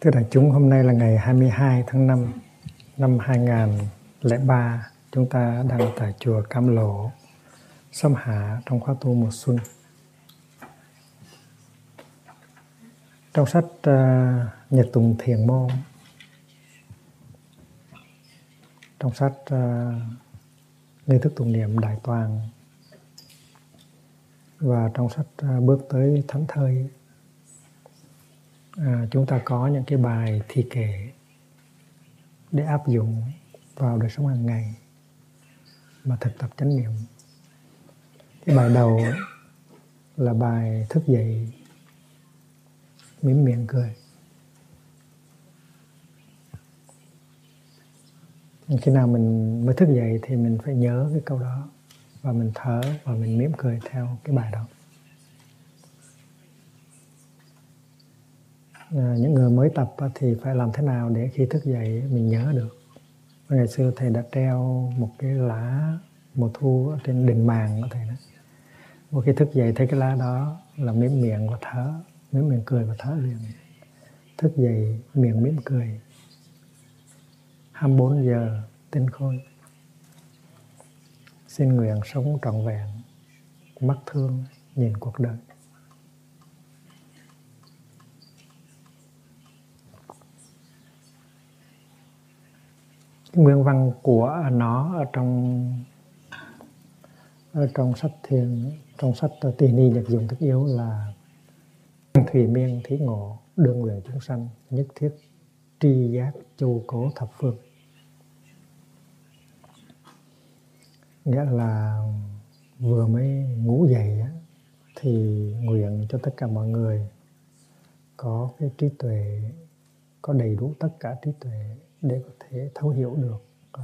Thưa đại chúng, hôm nay là ngày 22 tháng 5 năm 2003. Chúng ta đang tại chùa Cam Lộ, Sâm Hạ trong khóa tu mùa xuân. Trong sách uh, Nhật Tùng Thiền Môn, trong sách uh, Nghi thức tụng niệm Đại Toàn và trong sách uh, Bước tới Thánh Thơi à, chúng ta có những cái bài thi kệ để áp dụng vào đời sống hàng ngày mà thực tập chánh niệm. Cái bài đầu là bài thức dậy mỉm miệng cười. Khi nào mình mới thức dậy thì mình phải nhớ cái câu đó và mình thở và mình mỉm cười theo cái bài đó. À, những người mới tập thì phải làm thế nào để khi thức dậy mình nhớ được? Ngày xưa thầy đã treo một cái lá mùa thu ở trên đình màng của thầy đó. Một khi thức dậy thấy cái lá đó là miếng miệng và thở, miếng miệng cười và thở liền. Thức dậy miệng mím cười. 24 giờ, tinh khôi. Xin nguyện sống trọn vẹn, mắt thương, nhìn cuộc đời. Nguyên văn của nó ở trong ở trong sách thiền trong sách tỳ ni nhật dụng thức yếu là thùy miên thí ngộ đương nguyện chúng sanh, nhất thiết, tri giác, chu cố, thập phương. Nghĩa là vừa mới ngủ dậy thì nguyện cho tất cả mọi người có cái trí tuệ, có đầy đủ tất cả trí tuệ để có thể thấu hiểu được uh,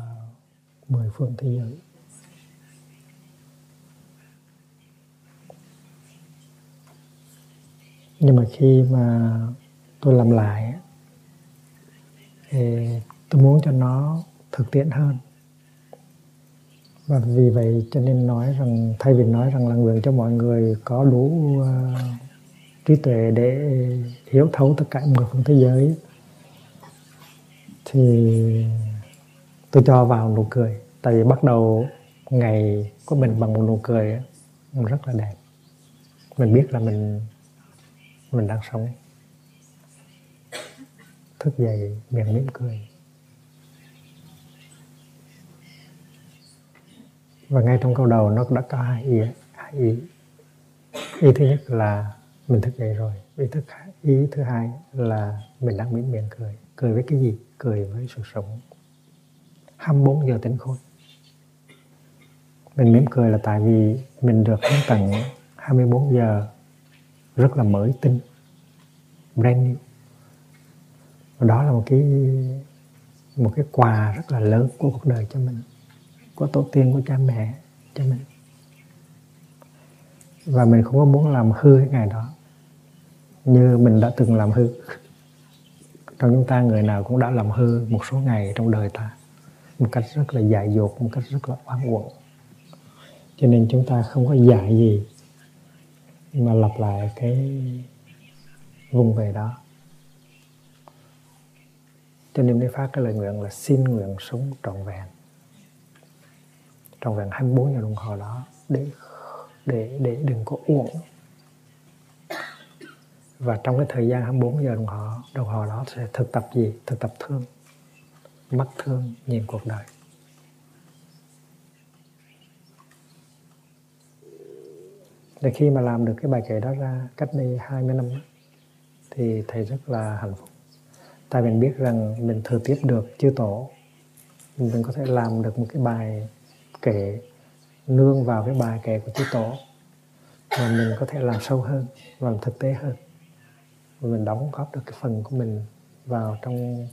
mười phương thế giới. Nhưng mà khi mà tôi làm lại thì tôi muốn cho nó thực tiễn hơn. Và vì vậy cho nên nói rằng thay vì nói rằng là nguyện cho mọi người có đủ uh, trí tuệ để hiểu thấu tất cả mười phương thế giới thì tôi cho vào nụ cười, tại vì bắt đầu ngày của mình bằng một nụ cười rất là đẹp. Mình biết là mình mình đang sống. Thức dậy, miệng mỉm cười. Và ngay trong câu đầu nó đã có hai ý hai ý. Ý thứ nhất là mình thức dậy rồi. Ý thứ ý thứ hai là mình đang mỉm miệng cười. Cười với cái gì? Cười với sự sống. 24 giờ tỉnh khôi. Mình mỉm cười là tại vì mình được đến tận 24 giờ rất là mới tinh, brand new. Và đó là một cái một cái quà rất là lớn của cuộc đời cho mình, của tổ tiên, của cha mẹ cho mình. Và mình không có muốn làm hư cái ngày đó, như mình đã từng làm hư trong chúng ta người nào cũng đã làm hư một số ngày trong đời ta một cách rất là dại dột, một cách rất là oan uổng. Cho nên chúng ta không có dạy gì mà lặp lại cái vùng về đó. Cho nên mới phát cái lời nguyện là xin nguyện sống trọn vẹn trọn vẹn 24 giờ đồng hồ đó để để để đừng có uổng và trong cái thời gian 24 giờ đồng hồ đồng hồ đó sẽ thực tập gì? Thực tập thương, mắt thương, nhìn cuộc đời. Để khi mà làm được cái bài kể đó ra, cách đây 20 năm thì thầy rất là hạnh phúc. Tại mình biết rằng mình thừa tiếp được chư tổ. Mình có thể làm được một cái bài kể, nương vào cái bài kể của chư tổ. Và mình có thể làm sâu hơn, và làm thực tế hơn và mình đóng góp được cái phần của mình vào trong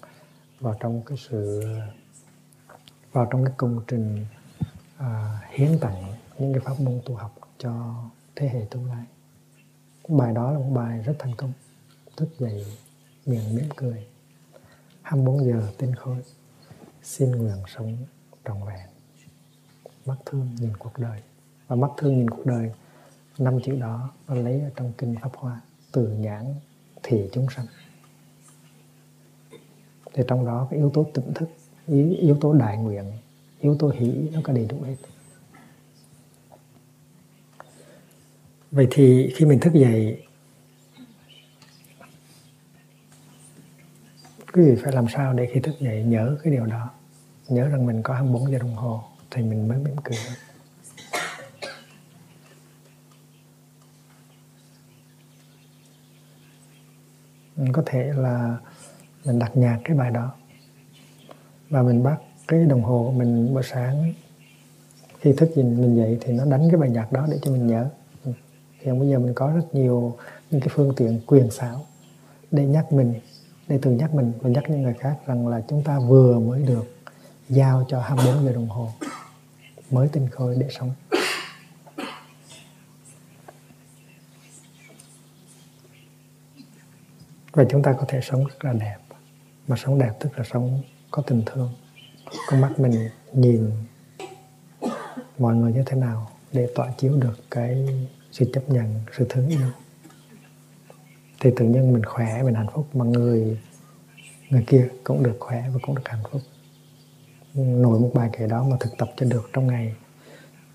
vào trong cái sự vào trong cái công trình à, hiến tặng những cái pháp môn tu học cho thế hệ tương lai. Bài đó là một bài rất thành công thức dậy miệng mỉm cười. 24 giờ tên khôi xin nguyện sống trọn vẹn. Mắt thương nhìn cuộc đời. Và mắt thương nhìn cuộc đời năm chữ đó nó lấy ở trong kinh pháp hoa từ nhãn thì chúng sanh. Thì trong đó cái yếu tố tỉnh thức yếu tố đại nguyện, yếu tố hỷ, nó có đầy đủ hết. Vậy thì khi mình thức dậy, quý vị phải làm sao để khi thức dậy nhớ cái điều đó? Nhớ rằng mình có 24 giờ đồng hồ thì mình mới mỉm cười. Mình có thể là mình đặt nhạc cái bài đó. Và mình bắt cái đồng hồ của mình buổi sáng khi thức nhìn mình dậy thì nó đánh cái bài nhạc đó để cho mình nhớ. Ừ. Hiện bây giờ mình có rất nhiều những cái phương tiện quyền xảo để nhắc mình, để tự nhắc mình và nhắc những người khác rằng là chúng ta vừa mới được giao cho 24 giờ đồng hồ mới tinh khôi để sống. Và chúng ta có thể sống rất là đẹp. Mà sống đẹp tức là sống có tình thương. Con mắt mình nhìn mọi người như thế nào để tỏa chiếu được cái sự chấp nhận, sự thương yêu. Thì tự nhiên mình khỏe, mình hạnh phúc mà người người kia cũng được khỏe và cũng được hạnh phúc. Nổi một bài kể đó mà thực tập cho được trong ngày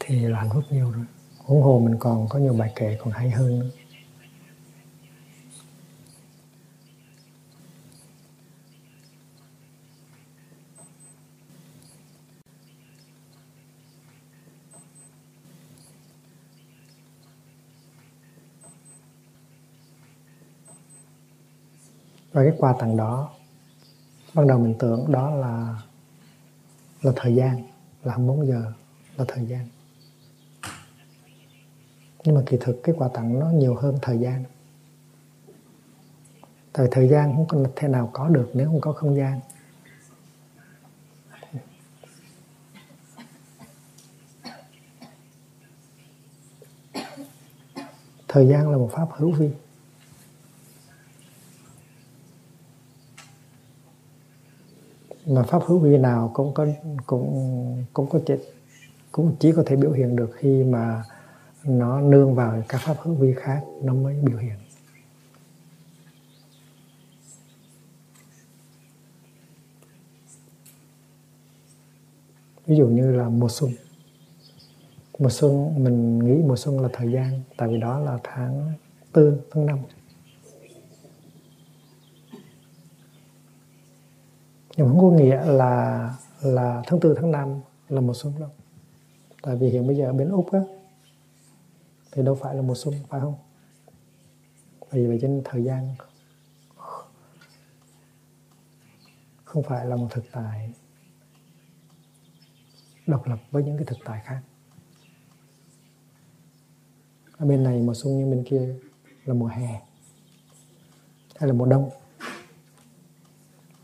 thì là hạnh phúc nhiều rồi. Huống hồ mình còn có nhiều bài kể còn hay hơn nữa. Và cái quà tặng đó, ban đầu mình tưởng đó là là thời gian, là 24 giờ, là thời gian. Nhưng mà kỳ thực cái quà tặng nó nhiều hơn thời gian. Tại thời gian không có thể nào có được nếu không có không gian. Thời gian là một pháp hữu vi. Mà pháp hữu vi nào cũng có cũng cũng có chỉ, cũng chỉ có thể biểu hiện được khi mà nó nương vào các pháp hữu vi khác nó mới biểu hiện. Ví dụ như là mùa xuân. Mùa xuân mình nghĩ mùa xuân là thời gian tại vì đó là tháng tư tháng năm. Nhưng không có nghĩa là là tháng tư, tháng năm là mùa xuân đâu tại vì hiện bây giờ ở bên úc á, thì đâu phải là mùa xuân phải không? Vì vậy trên thời gian không phải là một thực tại độc lập với những cái thực tại khác. Ở bên này mùa xuân nhưng bên kia là mùa hè hay là mùa đông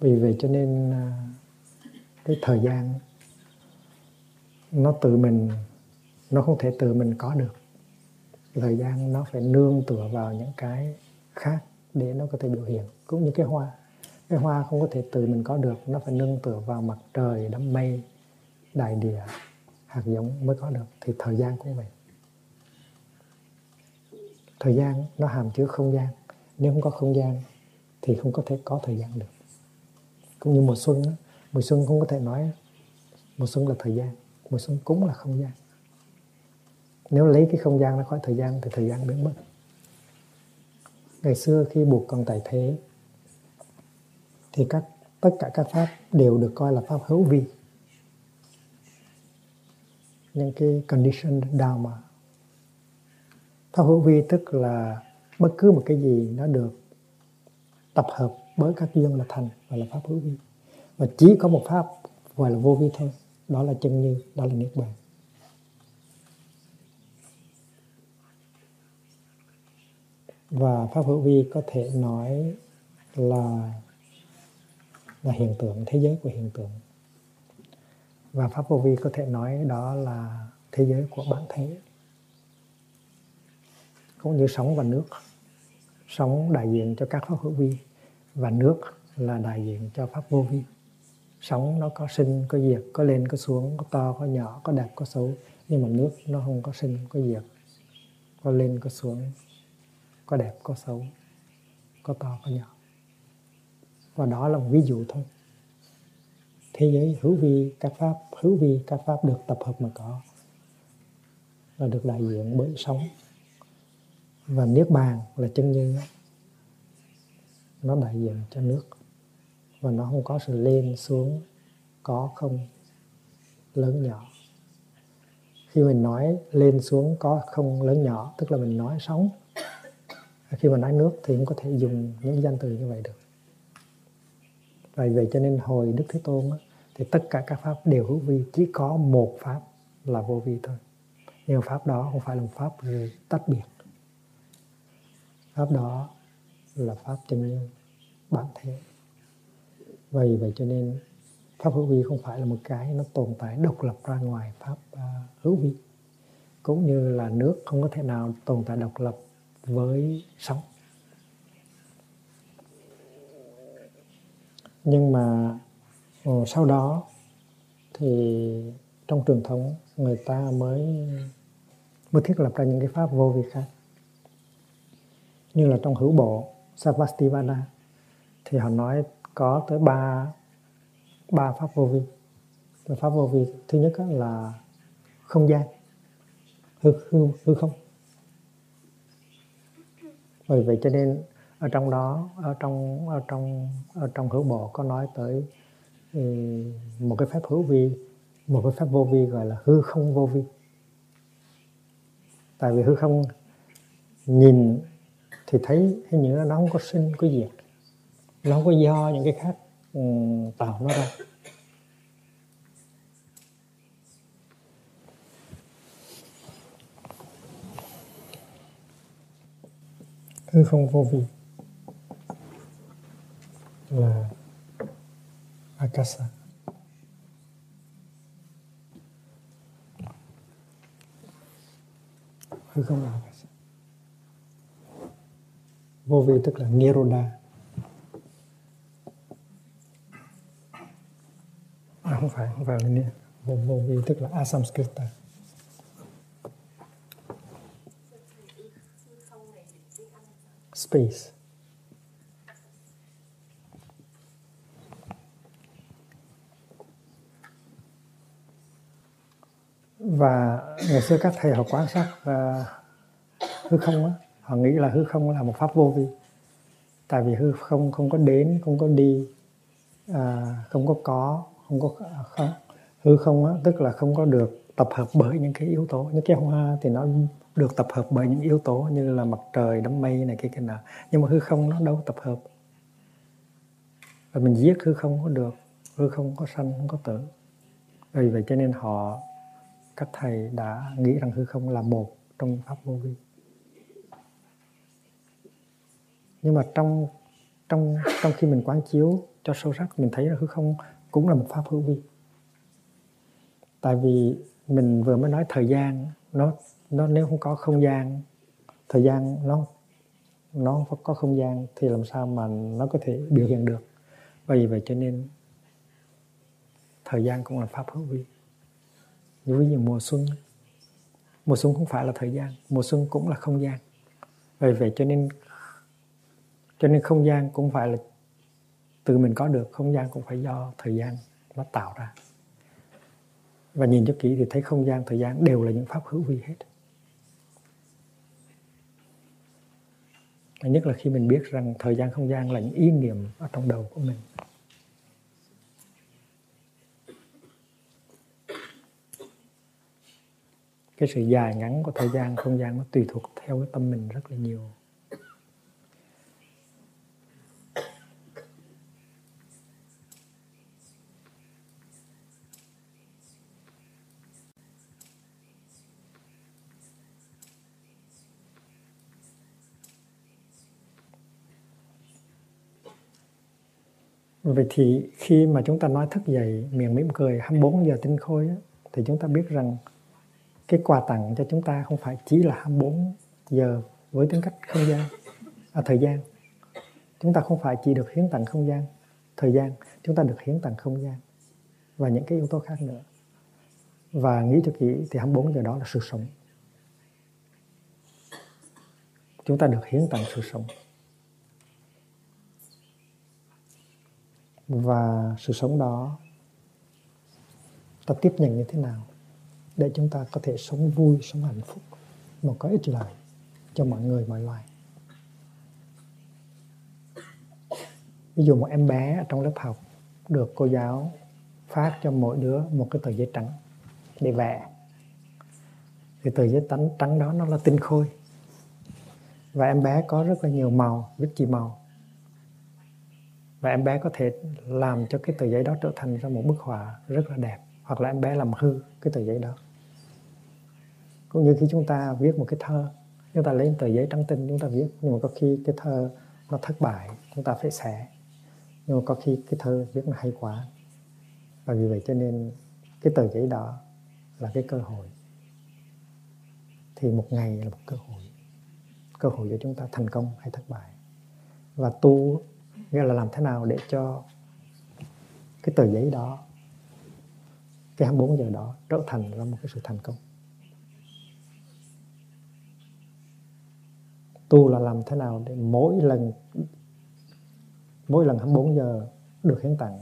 vì vậy cho nên à, cái thời gian nó tự mình, nó không thể tự mình có được. Thời gian nó phải nương tựa vào những cái khác để nó có thể biểu hiện, cũng như cái hoa. Cái hoa không có thể tự mình có được, nó phải nương tựa vào mặt trời, đám mây đại địa hạt giống mới có được. Thì thời gian cũng vậy. Thời gian nó hàm chứa không gian. Nếu không có không gian thì không có thể có thời gian được cũng như mùa xuân đó. mùa xuân không có thể nói mùa xuân là thời gian. Mùa xuân cũng là không gian. Nếu lấy cái không gian ra khỏi thời gian thì thời gian biến mất. Ngày xưa khi buộc còn tại thế, thì các, tất cả các pháp đều được coi là pháp hữu vi. Những cái condition đào mà. Pháp hữu vi tức là bất cứ một cái gì nó được tập hợp bởi các duyên là thành gọi là pháp hữu vi. Và chỉ có một pháp gọi là vô vi thôi, đó là chân như, đó là niết bàn. Và pháp hữu vi có thể nói là là hiện tượng, thế giới của hiện tượng. Và pháp vô vi có thể nói đó là thế giới của bản thể cũng như sóng và nước. Sóng đại diện cho các pháp hữu vi và nước là đại diện cho pháp vô vi. Sóng nó có sinh, có diệt, có lên, có xuống, có to, có nhỏ, có đẹp, có xấu. Nhưng mà nước nó không có sinh, có diệt, có lên, có xuống, có đẹp, có xấu, có to, có nhỏ. Và đó là một ví dụ thôi. Thế giới hữu vi các pháp, hữu vi các pháp được tập hợp mà có. Là được đại diện bởi sống. Và niết bàn là chân như nó đại diện cho nước và nó không có sự lên xuống có không lớn nhỏ. Khi mình nói lên xuống có không lớn nhỏ tức là mình nói sống. Khi mà nói nước thì cũng có thể dùng những danh từ như vậy được. Vậy vậy cho nên hồi đức thế tôn á, thì tất cả các pháp đều hữu vi chỉ có một pháp là vô vi thôi. Nhưng pháp đó không phải là một pháp tách biệt. Pháp đó là pháp chân như bản thể vậy vậy cho nên pháp hữu vi không phải là một cái nó tồn tại độc lập ra ngoài pháp uh, hữu vi cũng như là nước không có thể nào tồn tại độc lập với sóng. Nhưng mà uh, sau đó thì trong truyền thống người ta mới mới thiết lập ra những cái pháp vô vi khác. Như là trong hữu bộ Savastivada thì họ nói có tới ba ba pháp vô vi. Và pháp vô vi thứ nhất là không gian, hư hư hư không. Bởi vậy cho nên ở trong đó, ở trong ở trong ở trong hữu bộ có nói tới ừ, một cái phép hữu vi, một cái pháp vô vi gọi là hư không vô vi. Tại vì hư không nhìn thì thấy, hình như nó không có sinh, có diệt nó không có do những cái khác ừ, um, tạo nó ra hư không vô vi. Là akasa. Hư không là akasa. Vô vi tức là niroda à, không phải không phải là vô, vô vi tức là asamskrita space. Và ngày xưa các thầy họ quan sát uh, hư không á họ nghĩ là hư không là một pháp vô vi. Tại vì hư không không có đến không có đi à, không có có không có không hư không á, tức là không có được tập hợp bởi những cái yếu tố. Những cái hoa thì nó được tập hợp bởi những yếu tố như là mặt trời đám mây này cái cái nào nhưng mà hư không nó đâu tập hợp. Và mình giết hư không có được hư không có sanh không có tử. Vì vậy cho nên họ các thầy đã nghĩ rằng hư không là một trong pháp vô vi. Nhưng mà trong trong trong khi mình quán chiếu cho sâu sắc mình thấy là hư không cũng là một pháp hữu vi. Tại vì mình vừa mới nói thời gian, nó nó nếu không có không gian, thời gian nó nó không có không gian thì làm sao mà nó có thể biểu hiện được? Vì vậy cho nên thời gian cũng là pháp hữu vi. Như ví dụ mùa xuân. Mùa xuân không phải là thời gian, mùa xuân cũng là không gian. Vì vậy cho nên cho nên không gian cũng phải là tự mình có được, không gian cũng phải do thời gian nó tạo ra. Và nhìn cho kỹ thì thấy không gian, thời gian đều là những pháp hữu vi hết. Nhất là khi mình biết rằng thời gian không gian là những ý niệm ở trong đầu của mình. Cái sự dài ngắn của thời gian, không gian nó tùy thuộc theo cái tâm mình rất là nhiều. Vậy thì khi mà chúng ta nói thức dậy miệng mỉm cười 24 giờ tinh khôi á, thì chúng ta biết rằng cái quà tặng cho chúng ta không phải chỉ là 24 giờ với tính cách không gian, à, thời gian. Chúng ta không phải chỉ được hiến tặng không gian, thời gian, chúng ta được hiến tặng không gian và những cái yếu tố khác nữa. Và nghĩ cho kỹ thì 24 giờ đó là sự sống. Chúng ta được hiến tặng sự sống. Và sự sống đó. Ta tiếp nhận như thế nào để chúng ta có thể sống vui, sống hạnh phúc mà có ích lợi cho mọi người, mọi loài? Ví dụ một em bé trong lớp học được cô giáo phát cho mỗi đứa một cái tờ giấy trắng để vẽ. Thì tờ giấy trắng trắng đó nó là tinh khôi và em bé có rất là nhiều màu, rất chi màu và em bé có thể làm cho cái tờ giấy đó trở thành ra một bức họa rất là đẹp. Hoặc là em bé làm hư cái tờ giấy đó. Cũng như khi chúng ta viết một cái thơ, chúng ta lấy tờ giấy trắng tinh chúng ta viết, nhưng mà có khi cái thơ nó thất bại, chúng ta phải xẻ. Nhưng mà có khi cái thơ viết nó hay quá. Và vì vậy cho nên cái tờ giấy đó là cái cơ hội. Thì một ngày là một cơ hội. Cơ hội cho chúng ta thành công hay thất bại. Và tu nghĩa là làm thế nào để cho cái tờ giấy đó, cái 24 giờ đó trở thành ra một cái sự thành công? Tu là làm thế nào để mỗi lần mỗi lần 24 giờ được hiến tặng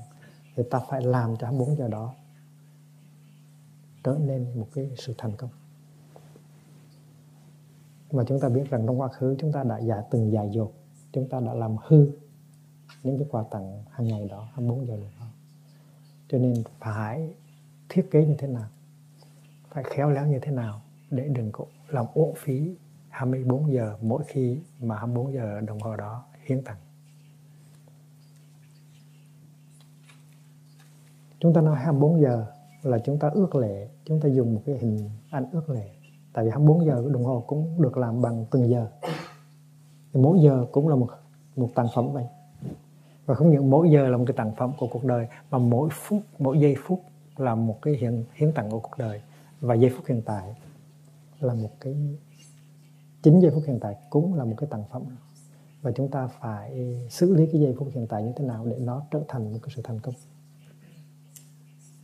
thì ta phải làm cho 24 giờ đó trở nên một cái sự thành công? Mà chúng ta biết rằng trong quá khứ chúng ta đã giả từng dại dột, chúng ta đã làm hư những cái quà tặng hàng ngày đó 24 giờ đồng không cho nên phải thiết kế như thế nào? Phải khéo léo như thế nào để đừng có làm uổng phí 24 giờ mỗi khi mà 24 giờ đồng hồ đó hiến tặng? Chúng ta nói 24 giờ là chúng ta ước lệ, chúng ta dùng một cái hình ảnh ước lệ. Tại vì 24 giờ đồng hồ cũng được làm bằng từng giờ. Thì mỗi giờ cũng là một một sản phẩm vậy và không những mỗi giờ là một cái tặng phẩm của cuộc đời, mà mỗi phút, mỗi giây phút là một cái hiện, hiến tặng của cuộc đời. Và giây phút hiện tại là một cái, chính giây phút hiện tại cũng là một cái tặng phẩm. Và chúng ta phải xử lý cái giây phút hiện tại như thế nào để nó trở thành một cái sự thành công.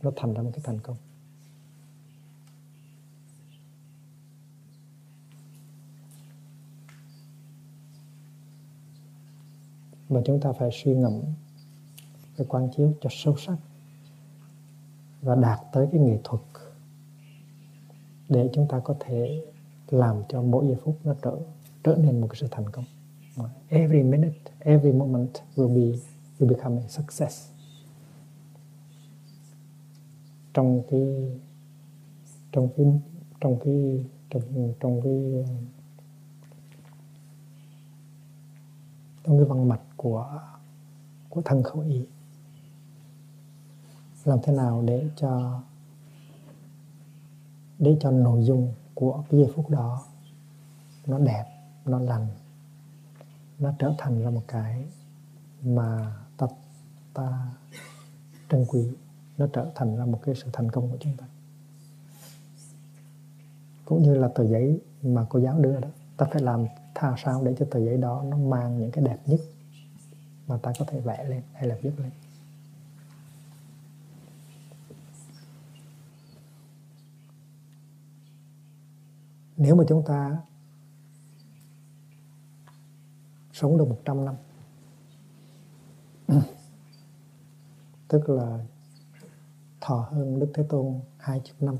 Nó thành ra một cái thành công. Mà chúng ta phải suy ngẫm phải quan chiếu cho sâu sắc và đạt tới cái nghệ thuật để chúng ta có thể làm cho mỗi giây phút nó trở trở nên một cái sự thành công. Every minute, every moment will be will become a success. Trong cái trong cái trong cái trong trong cái trong cái văn mạch của của thân khẩu ý. Làm thế nào để cho để cho nội dung của cái giây phút đó nó đẹp, nó lành, nó trở thành ra một cái mà ta ta trân quý, nó trở thành ra một cái sự thành công của chúng ta. Cũng như là tờ giấy mà cô giáo đưa đó, ta phải làm thà sao để cho tờ giấy đó nó mang những cái đẹp nhất mà ta có thể vẽ lên, hay là viết lên nếu mà chúng ta sống được 100 năm, tức là thọ hơn Đức Thế Tôn 20 năm,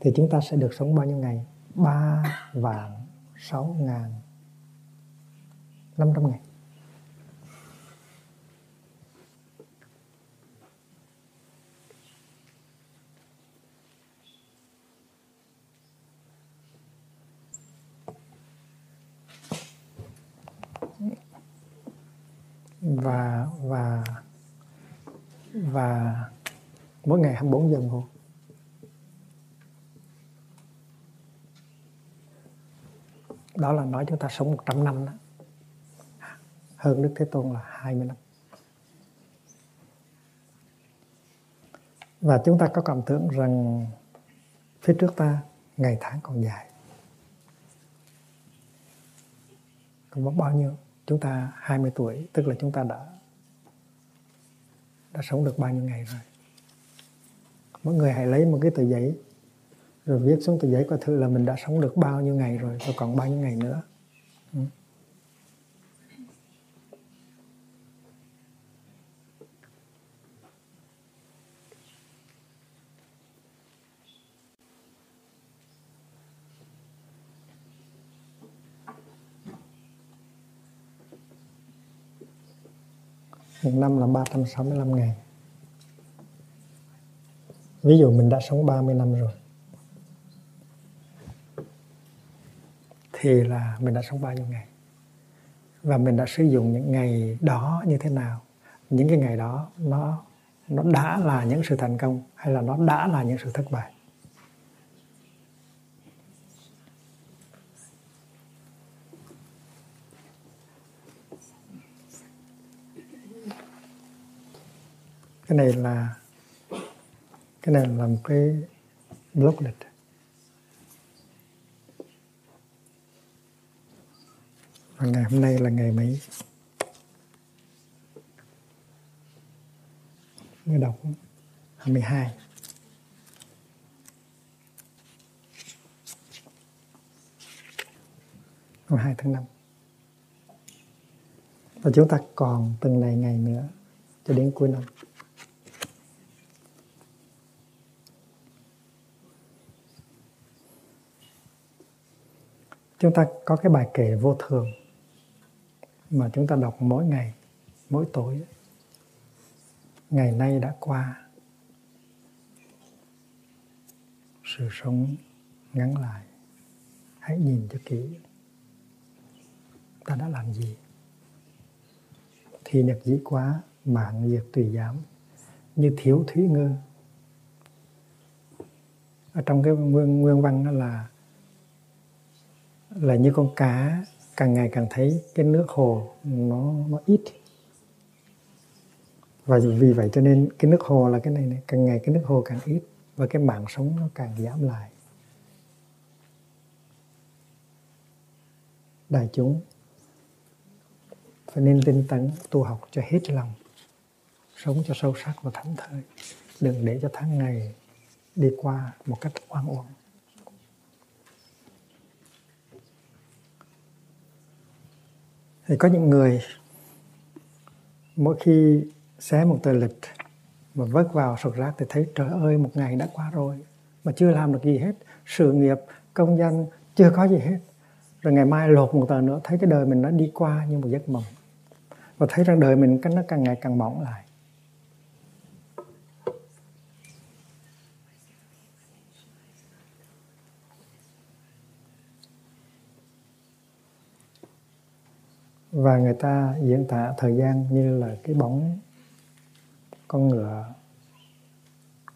thì chúng ta sẽ được sống bao nhiêu ngày? 3 vạn 6 ngàn 500 ngày và và và mỗi ngày 24 giờ đồng hồ. Đó là nói chúng ta sống 100 năm đó. Hơn Đức Thế Tôn là 20 năm. Và chúng ta có cảm tưởng rằng phía trước ta, ngày tháng còn dài. Còn mất bao nhiêu? Chúng ta 20 tuổi, tức là chúng ta đã đã sống được bao nhiêu ngày rồi? Mọi người hãy lấy một cái tờ giấy rồi viết xuống tờ giấy qua thư là mình đã sống được bao nhiêu ngày rồi và còn bao nhiêu ngày nữa. Ừ. Một năm là 365 ngày. Ví dụ mình đã sống 30 năm rồi. Thì là mình đã sống bao nhiêu ngày? Và mình đã sử dụng những ngày đó như thế nào? Những cái ngày đó nó nó đã là những sự thành công hay là nó đã là những sự thất bại? Cái này là, cái này là một cái blog lịch và ngày hôm nay là ngày mấy? Mới đọc 22 2 à, tháng 5 và chúng ta còn từng này ngày nữa, cho đến cuối năm. Chúng ta có cái bài kể vô thường mà chúng ta đọc mỗi ngày, mỗi tối, ngày nay đã qua. Sự sống ngắn lại, hãy nhìn cho kỹ. Ta đã làm gì? Thì nhật dĩ quá, mạng diệt tùy giảm như thiếu thủy ngư ở trong cái nguyên nguyên văn đó là là như con cá càng ngày càng thấy cái nước hồ nó nó ít. Và vì vậy cho nên cái nước hồ là cái này này, càng ngày cái nước hồ càng ít và cái mạng sống nó càng giảm lại. Đại chúng, phải nên tinh tấn tu học cho hết lòng, sống cho sâu sắc và thánh thơi. Đừng để cho tháng ngày đi qua một cách oan uổng. Thì có những người mỗi khi xé một tờ lịch mà vớt vào sọt rác thì thấy, trời ơi, một ngày đã qua rồi mà chưa làm được gì hết, sự nghiệp, công danh chưa có gì hết. Rồi ngày mai lột một tờ nữa, thấy cái đời mình nó đi qua như một giấc mộng. Và thấy rằng đời mình nó càng ngày càng mỏng lại. Và người ta diễn tả thời gian như là cái bóng con ngựa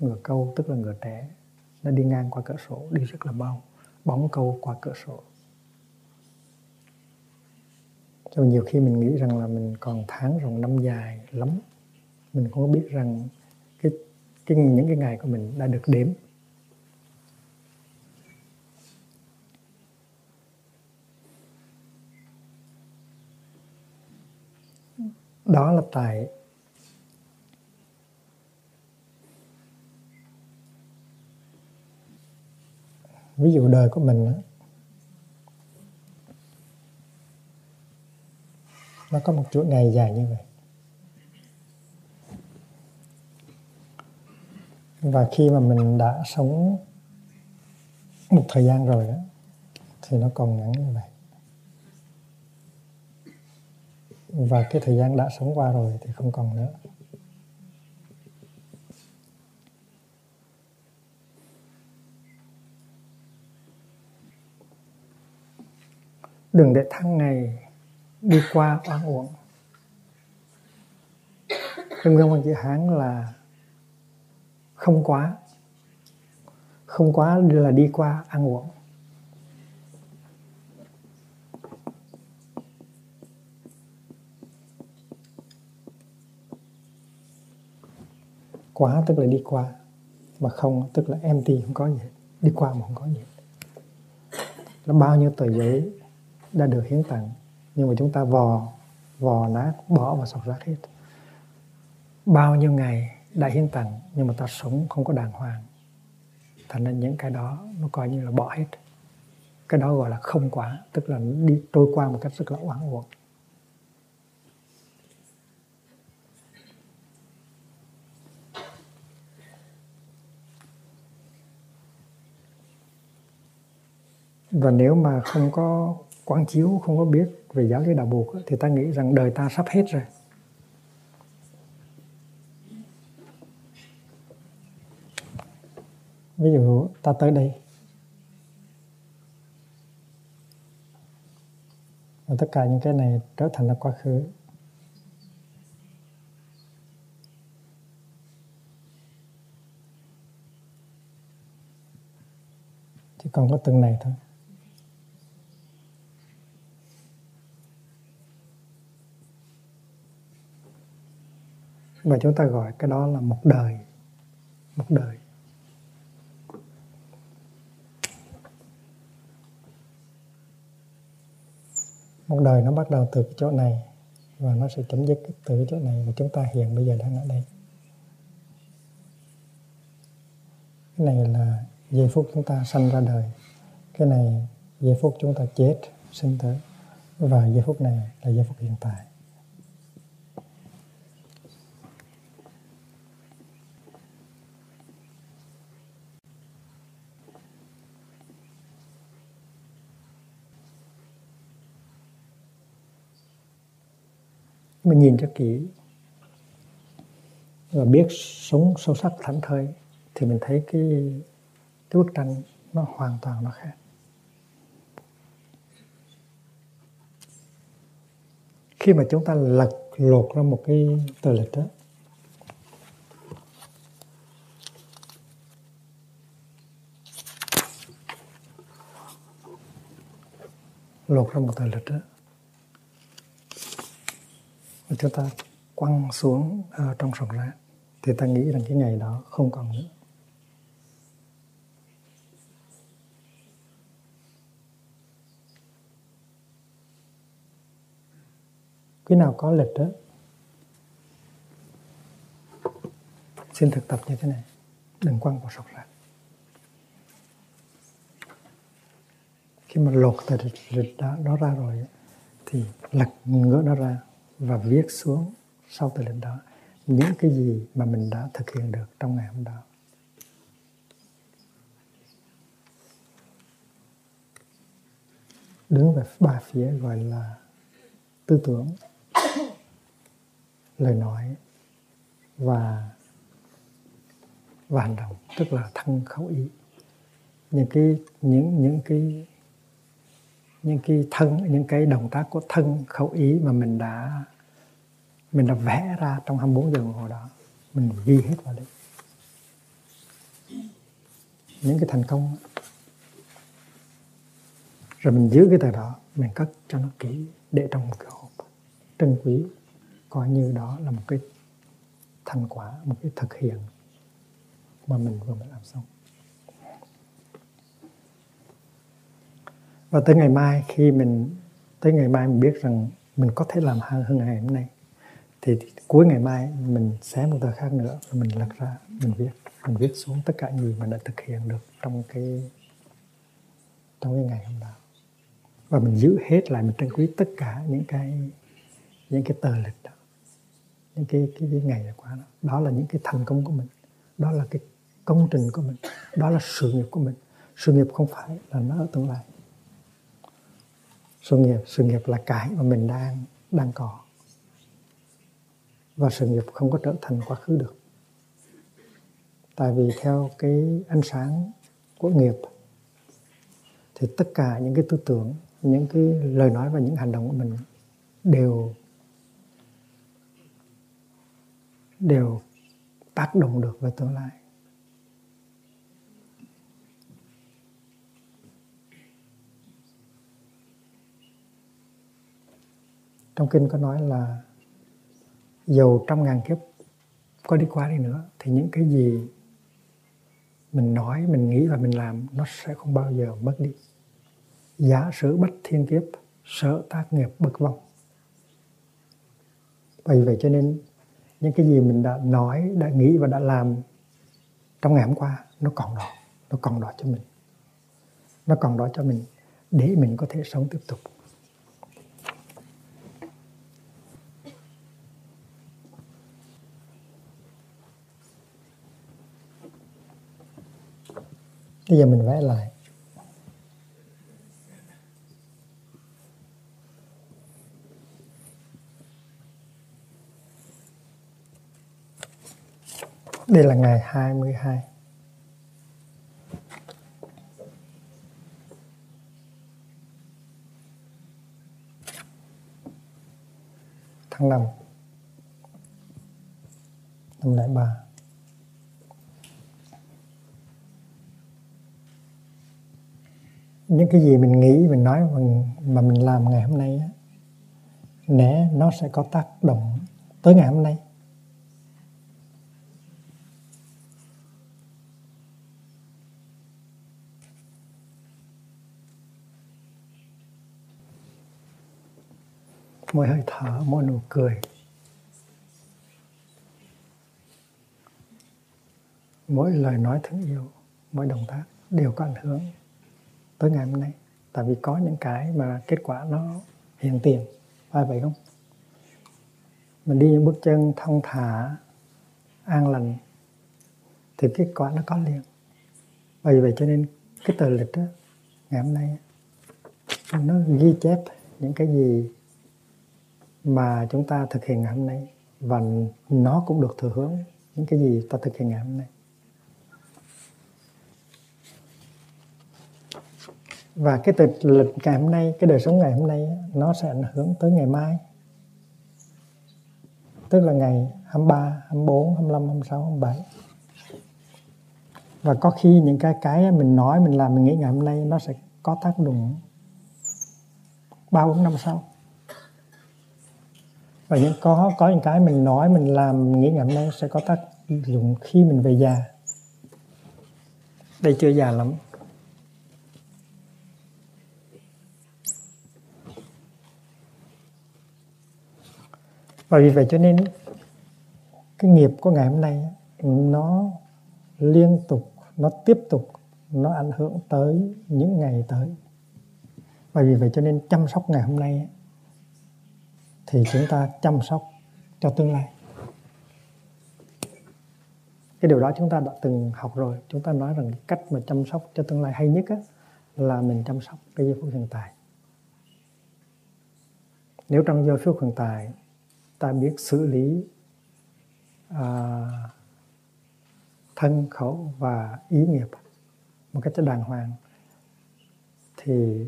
ngựa câu tức là ngựa trẻ nó đi ngang qua cửa sổ đi rất là mau bóng câu qua cửa sổ. Cho nhiều khi mình nghĩ rằng là mình còn tháng rồi năm dài lắm mình không biết rằng cái, cái những cái ngày của mình đã được đếm. Đó là tại ví dụ đời của mình nó có một chuỗi ngày dài như vậy. Và khi mà mình đã sống một thời gian rồi đó thì nó còn ngắn như vậy. Và cái thời gian đã sống qua rồi thì không còn nữa. Đừng để tháng ngày đi qua oan uổng. Trong nguyên văn chữ hán là không quá không quá là đi qua ăn uổng. Quá, tức là đi qua, mà không, tức là empty không có gì hết. Đi qua mà không có gì hết. Nó bao nhiêu tờ giấy đã được hiến tặng, nhưng mà chúng ta vò vò nát, bỏ vào sọt rác hết. Bao nhiêu ngày đã hiến tặng, nhưng mà ta sống không có đàng hoàng. Thành nên những cái đó nó coi như là bỏ hết. Cái đó gọi là không quá, tức là đi trôi qua một cách rất là oan uổng. và nếu mà không có quán chiếu, không có biết về giáo lý đạo buộc thì ta nghĩ rằng đời ta sắp hết rồi. Ví dụ, ta tới đây. Và tất cả những cái này trở thành là quá khứ. Chỉ còn có từng này thôi. Và chúng ta gọi cái đó là một đời. Một đời. Một đời nó bắt đầu từ cái chỗ này và nó sẽ chấm dứt từ cái chỗ này và chúng ta hiện bây giờ đang ở đây. Cái này là giây phút chúng ta sanh ra đời. Cái này giây phút chúng ta chết, sinh tử và giây phút này là giây phút hiện tại. Mình nhìn cho kỹ và biết sống sâu sắc thảnh thơi thì mình thấy cái cái bức tranh nó hoàn toàn nó khác. Khi mà chúng ta lật lột ra một cái tờ lịch đó lột ra một tờ lịch đó và chúng ta quăng xuống uh, trong sọt rác thì ta nghĩ rằng cái ngày đó không còn nữa. Cái nào có lịch đó xin thực tập như thế này đừng quăng vào sọt rác khi mà lột tờ lịch đó, đó ra rồi thì lật ngửa nó ra và viết xuống sau từ lịch đó những cái gì mà mình đã thực hiện được trong ngày hôm đó. Đứng về ba phía gọi là tư tưởng, lời nói và và hành động, tức là thân khẩu ý. Những cái, những những cái những cái thân, những cái động tác của thân, khẩu ý mà mình đã mình đã vẽ ra trong 24 giờ đồng hồ đó, mình ghi hết vào đấy. Những cái thành công. Rồi mình giữ cái tờ đó, mình cất cho nó kỹ, để trong một cái hộp trân quý, coi như đó là một cái thành quả, một cái thực hiện mà mình vừa mới làm xong. Và tới ngày mai khi mình tới ngày mai mình biết rằng mình có thể làm hơn ngày hôm nay thì cuối ngày mai mình xé một tờ khác nữa và mình lật ra mình viết mình viết xuống tất cả những gì mà đã thực hiện được trong cái trong cái ngày hôm đó. Và mình giữ hết lại mình trân quý tất cả những cái những cái tờ lịch đó những cái cái, cái ngày qua đó. Đó là những cái thành công của mình đó là cái công trình của mình đó là sự nghiệp của mình. Sự nghiệp không phải là nó ở tương lai sự nghiệp sự nghiệp là cái mà mình đang đang có. Và sự nghiệp không có trở thành quá khứ được. Tại vì theo cái ánh sáng của nghiệp, thì tất cả những cái tư tưởng, những cái lời nói và những hành động của mình đều đều tác động được về tương lai. Trong kinh có nói là dầu trăm ngàn kiếp có đi qua đi nữa, thì những cái gì mình nói, mình nghĩ và mình làm, nó sẽ không bao giờ mất đi. Giả sử bất thiên kiếp sợ tác nghiệp bất vong. Bởi vậy cho nên những cái gì mình đã nói, đã nghĩ và đã làm trong ngày hôm qua, nó còn đó, nó còn đó cho mình. Nó còn đó cho mình để mình có thể sống tiếp tục. bây giờ mình vẽ lại. Đây là ngày 22 tháng 5 năm 2003 những cái gì mình nghĩ, mình nói, mình, mà mình làm ngày hôm nay á né nó sẽ có tác động tới ngày hôm nay. Mỗi hơi thở mỗi nụ cười. Mỗi lời nói thương yêu, mỗi động tác đều có ảnh hưởng tới ngày hôm nay, tại vì có những cái mà kết quả nó hiện tiền, phải vậy không? Mình đi những bước chân thông thả, an lành, thì kết quả nó có liền. Bởi vậy cho nên cái tờ lịch đó ngày hôm nay nó ghi chép những cái gì mà chúng ta thực hiện ngày hôm nay, và nó cũng được thừa hướng những cái gì ta thực hiện ngày hôm nay. Và cái tịch lịch ngày hôm nay cái đời sống ngày hôm nay nó sẽ ảnh hưởng tới ngày mai. Tức là ngày 23, 24, 25, 26, 27 và có khi những cái cái mình nói mình làm mình nghĩ ngày hôm nay nó sẽ có tác động ba bốn năm sau. Và những có có những cái mình nói mình làm mình nghĩ ngày hôm nay sẽ có tác dụng khi mình về già. Đây chưa già lắm. Và vì vậy cho nên cái nghiệp của ngày hôm nay nó liên tục nó tiếp tục nó ảnh hưởng tới những ngày tới. Và vì vậy cho nên chăm sóc ngày hôm nay thì chúng ta chăm sóc cho tương lai. Cái điều đó chúng ta đã từng học rồi. Chúng ta nói rằng cách mà chăm sóc cho tương lai hay nhất á, là mình chăm sóc cái giây phút hiện tại. Nếu trong giây phút hiện tại ta biết xử lý à, thân khẩu và ý nghiệp một cách đàng hoàng thì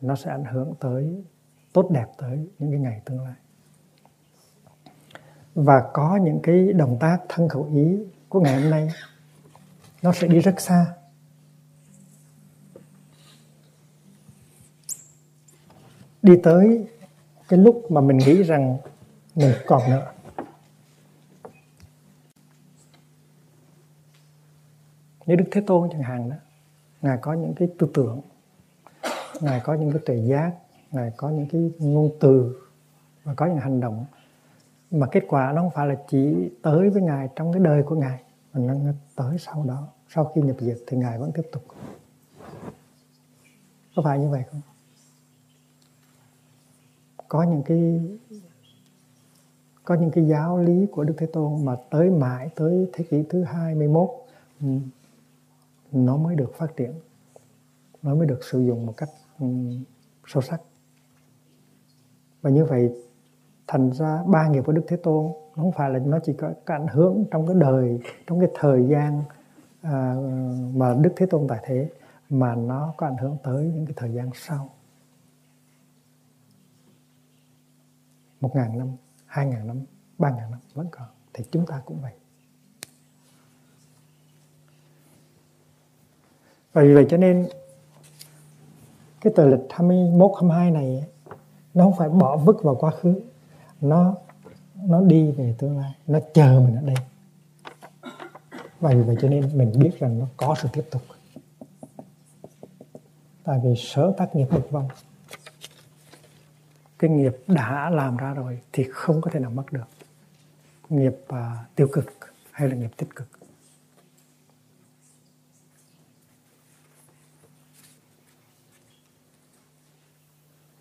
nó sẽ ảnh hưởng tới tốt đẹp tới những cái ngày tương lai. Và có những cái động tác thân khẩu ý của ngày hôm nay nó sẽ đi rất xa. Đi tới cái lúc mà mình nghĩ rằng một cọc nữa như đức thế tôn chẳng hạn đó, ngài có những cái tư tưởng, ngài có những cái tuệ giác, ngài có những cái ngôn từ, và có những hành động, mà kết quả nó không phải là chỉ tới với ngài trong cái đời của ngài, mà nó tới sau đó, sau khi nhập diệt thì ngài vẫn tiếp tục. Có phải như vậy không? Có những cái có những cái giáo lý của Đức Thế Tôn mà tới mãi tới thế kỷ thứ 21 ừ, nó mới được phát triển. Nó mới được sử dụng một cách ừ, sâu sắc. Và như vậy thành ra ba nghiệp của Đức Thế Tôn nó không phải là nó chỉ có ảnh hưởng trong cái đời trong cái thời gian à, mà Đức Thế Tôn tại thế mà nó có ảnh hưởng tới những cái thời gian sau. Một ngàn năm hai ngàn năm, ba ngàn năm vẫn còn, thì chúng ta cũng vậy. Và vì vậy cho nên cái tờ lịch 21 22 này nó không phải bỏ vứt vào quá khứ, nó nó đi về tương lai, nó chờ mình ở đây. Và vì vậy cho nên mình biết rằng nó có sự tiếp tục. Tại vì sở tác nghiệp bất vong cái nghiệp đã làm ra rồi thì không có thể nào mất được. Nghiệp uh, tiêu cực hay là nghiệp tích cực.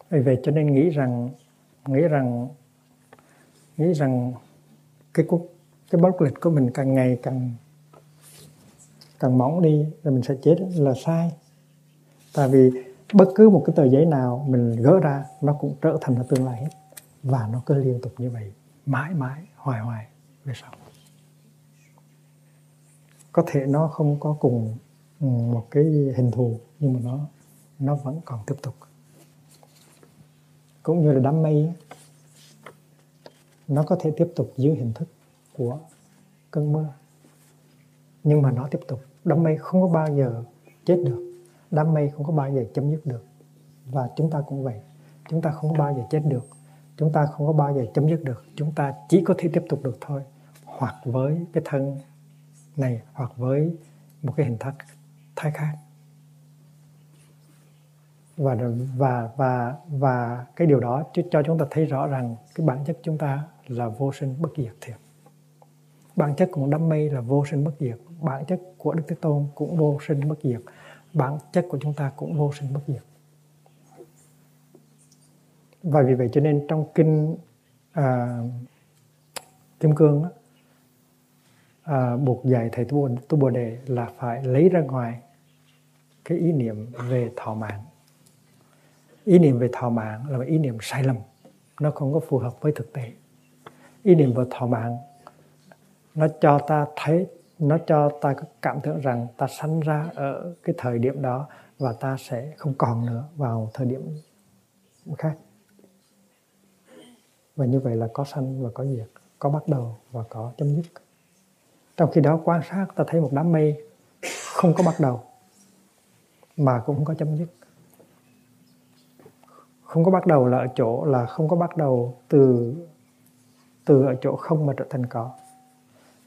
Vì vậy cho nên nghĩ rằng nghĩ rằng nghĩ rằng cái cuộc cái bóc lịch của mình càng ngày càng càng mỏng đi rồi mình sẽ chết là sai. Tại vì bất cứ một cái tờ giấy nào mình gỡ ra, nó cũng trở thành là tương lai hết. Và nó cứ liên tục như vậy, mãi mãi, hoài hoài về sau. Có thể nó không có cùng ừ, một cái hình thù, nhưng mà nó nó vẫn còn tiếp tục. Cũng như là đám mây nó có thể tiếp tục dưới hình thức của cơn mưa. Nhưng mà nó tiếp tục. Đám mây không có bao giờ chết được đám mây không có bao giờ chấm dứt được. Và chúng ta cũng vậy. Chúng ta không có bao giờ chết được. Chúng ta không có bao giờ chấm dứt được. Chúng ta chỉ có thể tiếp tục được thôi. Hoặc với cái thân này, hoặc với một cái hình thức thái khác. Và và và và cái điều đó cho chúng ta thấy rõ rằng cái bản chất chúng ta là vô sinh bất diệt thiệt. Bản chất của đám mây là vô sinh bất diệt. Bản chất của đức thế tôn cũng vô sinh bất diệt bản chất của chúng ta cũng vô sinh bất diệt. Và vì vậy cho nên trong kinh à, kim cương à, buộc dạy thầy tu, tu bồ đề là phải lấy ra ngoài cái ý niệm về thọ mạng. Ý niệm về thọ mạng là một ý niệm sai lầm nó không có phù hợp với thực tế. Ý niệm về thọ mạng nó cho ta thấy nó cho ta có cảm tưởng rằng ta sanh ra ở cái thời điểm đó và ta sẽ không còn nữa vào thời điểm khác. Và như vậy là có sanh và có diệt, có bắt đầu và có chấm dứt. Trong khi đó quan sát, ta thấy một đám mây không có bắt đầu, mà cũng không có chấm dứt. Không có bắt đầu là ở chỗ là không có bắt đầu từ từ ở chỗ không mà trở thành có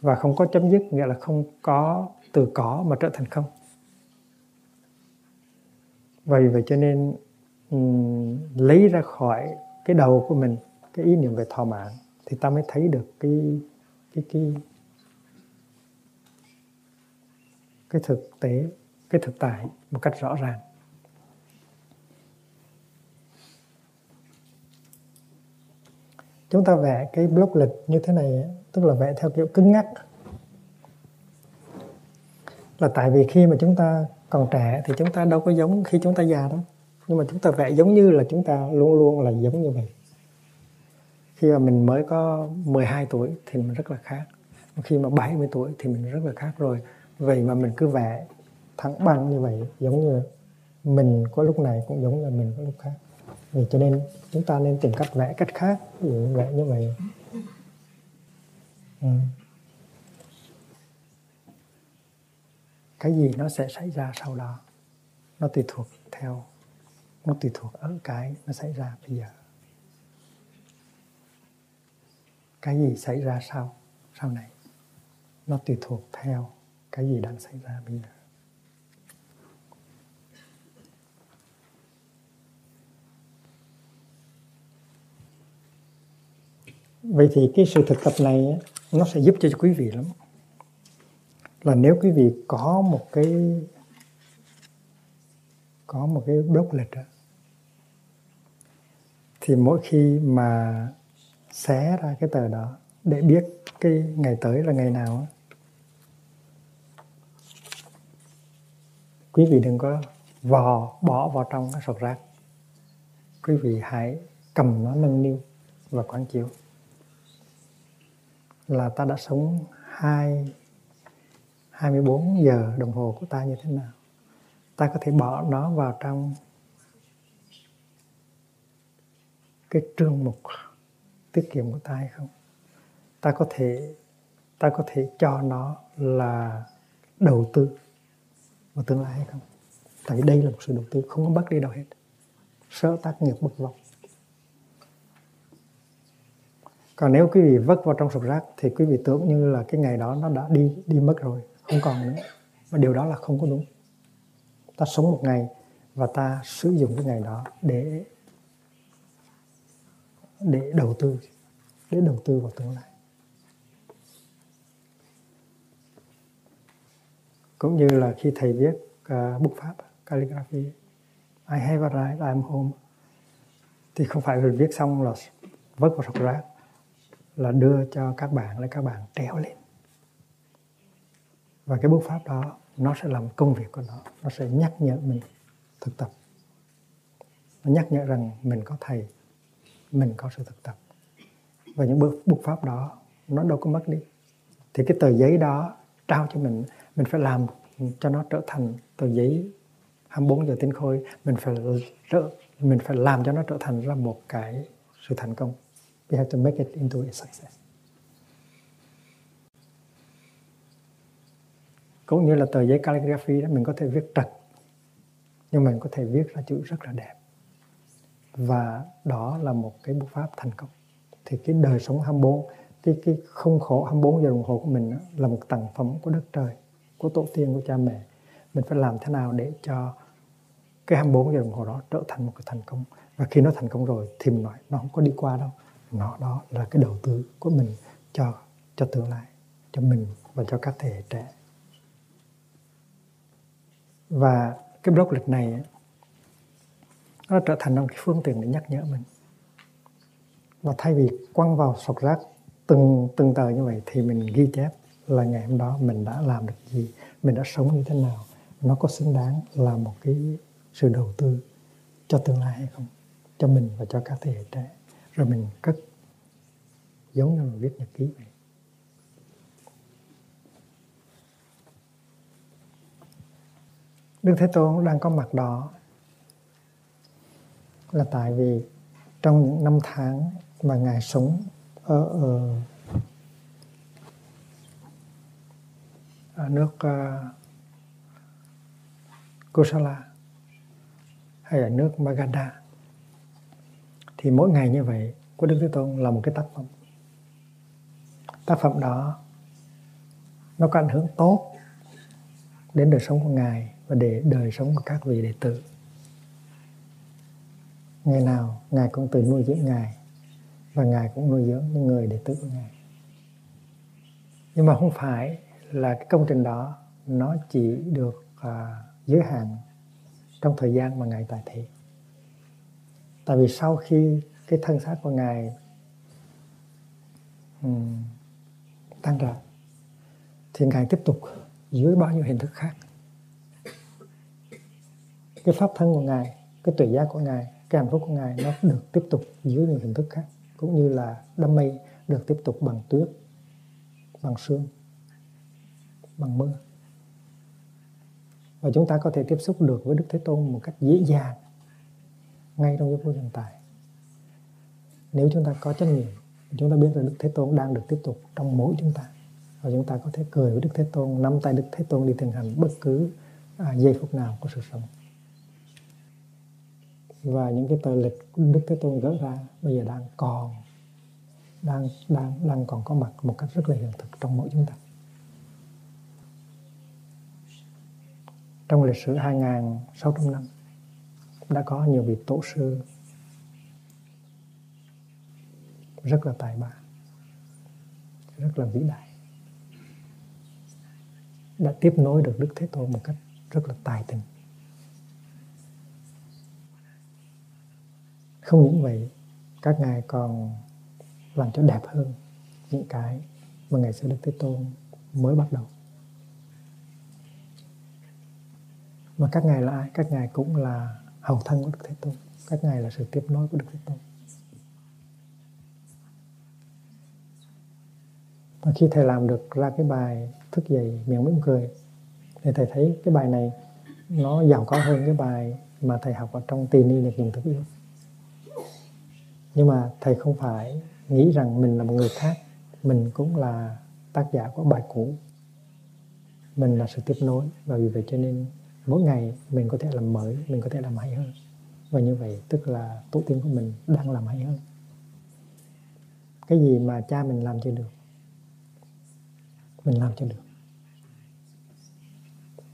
và không có chấm dứt nghĩa là không có từ có mà trở thành không. Vậy vậy cho nên um, lấy ra khỏi cái đầu của mình cái ý niệm về thọ mạng thì ta mới thấy được cái cái cái cái thực tế cái thực tại một cách rõ ràng. Chúng ta vẽ cái block lịch như thế này tức là vẽ theo kiểu cứng ngắc. Là tại vì khi mà chúng ta còn trẻ thì chúng ta đâu có giống khi chúng ta già đâu. Nhưng mà chúng ta vẽ giống như là chúng ta luôn luôn là giống như vậy. Khi mà mình mới có 12 tuổi thì mình rất là khác. Khi mà 70 tuổi thì mình rất là khác rồi. Vậy mà mình cứ vẽ thẳng băng như vậy, giống như mình có lúc này cũng giống là mình có lúc khác. Vì cho nên chúng ta nên tìm cách vẽ cách khác, ví dụ vẽ như vậy ừ. cái gì nó sẽ xảy ra sau đó? Nó tùy thuộc theo, nó tùy thuộc ở cái nó xảy ra bây giờ. Cái gì xảy ra sau sau này? Nó tùy thuộc theo cái gì đang xảy ra bây giờ. Vậy thì cái sự thực tập này nó sẽ giúp cho quý vị lắm. Là nếu quý vị có một cái có một cái block lịch đó, thì mỗi khi mà xé ra cái tờ đó để biết cái ngày tới là ngày nào quý vị đừng có vò bỏ vào trong cái sọt rác. Quý vị hãy cầm nó nâng niu và quán chiếu là ta đã sống hai 24 giờ đồng hồ của ta như thế nào? Ta có thể bỏ nó vào trong cái trương mục tiết kiệm của ta hay không? Ta có thể, ta có thể cho nó là đầu tư vào tương lai hay không? Tại vì đây là một sự đầu tư không có bắt đi đâu hết. Sợ tác nghiệp bất vọng. Còn nếu quý vị vất vào trong sọt rác thì quý vị tưởng như là cái ngày đó nó đã đi đi mất rồi. Không còn nữa. Và điều đó là không có đúng. Ta sống một ngày và ta sử dụng cái ngày đó để để đầu tư để đầu tư vào tương lai. Cũng như là khi thầy viết uh, bút pháp calligraphy I have arrived, I'm home thì không phải mình viết xong là vứt vào sọc rác là đưa cho các bạn để các bạn treo lên. Và cái bút pháp đó nó sẽ làm công việc của nó nó sẽ nhắc nhở mình thực tập. Nó nhắc nhở rằng mình có thầy mình có sự thực tập. Và những bước bút pháp đó nó đâu có mất đi. Thì cái tờ giấy đó trao cho mình mình phải làm cho nó trở thành tờ giấy 24 giờ tinh khôi. Mình phải trở, mình phải làm cho nó trở thành ra một cái sự thành công we have to make it into a success. Cũng như là tờ giấy calligraphy đó, mình có thể viết trật. Nhưng mình có thể viết ra chữ rất là đẹp. Và đó là một cái bút pháp thành công. Thì cái đời sống 24 cái cái không khổ 24 giờ đồng hồ của mình là một tặng phẩm của đất trời, của tổ tiên, của cha mẹ. Mình phải làm thế nào để cho cái 24 giờ đồng hồ đó trở thành một cái thành công? Và khi nó thành công rồi thì mình nói, nó không có đi qua đâu nó, đó là cái đầu tư của mình cho cho tương lai, cho mình và cho các thế hệ trẻ. Và cái block lịch này nó trở thành một cái phương tiện để nhắc nhở mình. Và thay vì quăng vào sọt rác từng từng tờ như vậy thì mình ghi chép là ngày hôm đó mình đã làm được gì, mình đã sống như thế nào, nó có xứng đáng là một cái sự đầu tư cho tương lai hay không, cho mình và cho các thế hệ trẻ rồi mình cất. Giống như mình viết nhật ký vậy. Đức Thế Tôn đang có mặt đó là tại vì trong những năm tháng mà Ngài sống ở, ở, ở nước ờ, uh, Kosala hay ở nước Magadha thì mỗi ngày như vậy của Đức Thế Tôn là một cái tác phẩm. Tác phẩm đó nó có ảnh hưởng tốt đến đời sống của Ngài và để đời sống của các vị đệ tử. Ngày nào ngài cũng tự nuôi dưỡng ngài và ngài cũng nuôi dưỡng những người đệ tử của ngài. Nhưng mà không phải là cái công trình đó nó chỉ được à, giới hạn trong thời gian mà ngài tại thế tại vì sau khi cái thân xác của ngài um, tăng ra thì ngài tiếp tục dưới bao nhiêu hình thức khác. Cái pháp thân của ngài cái tuệ giác của ngài cái hạnh phúc của ngài nó được tiếp tục dưới những hình thức khác cũng như là đám mây được tiếp tục bằng tuyết bằng sương bằng mưa. Và chúng ta có thể tiếp xúc được với Đức Thế Tôn một cách dễ dàng ngay trong cái phút hiện tại. Nếu chúng ta có trách nhiệm chúng ta biết là Đức Thế Tôn đang được tiếp tục trong mỗi chúng ta. Và chúng ta có thể cười với Đức Thế Tôn nắm tay Đức Thế Tôn đi thiền hành bất cứ à, giây phút nào của sự sống. Và những cái tờ lịch Đức Thế Tôn gỡ ra bây giờ đang còn đang đang đang còn có mặt một cách rất là hiện thực trong mỗi chúng ta. Trong lịch sử 2.600 năm đã có nhiều vị tổ sư rất là tài ba, rất là vĩ đại đã tiếp nối được Đức Thế Tôn một cách rất là tài tình. không những vậy các ngài còn làm cho đẹp hơn những cái mà ngày xưa đức thế tôn mới bắt đầu mà các ngài là ai các ngài cũng là hậu thân của đức thế tôn. Các ngài là sự tiếp nối của đức thế tôn. Và khi thầy làm được ra cái bài thức dậy miệng mỉm cười, thì thầy thấy cái bài này nó giàu có hơn cái bài mà thầy học ở trong tỳ ni được dùng thức yêu. Nhưng mà thầy không phải nghĩ rằng mình là một người khác, mình cũng là tác giả của bài cũ. Mình là sự tiếp nối và vì vậy cho nên mỗi ngày mình có thể làm mới, mình có thể làm hay hơn. Và như vậy, tức là tổ tiên của mình đang làm hay hơn. Cái gì mà cha mình làm chưa được, mình làm cho được.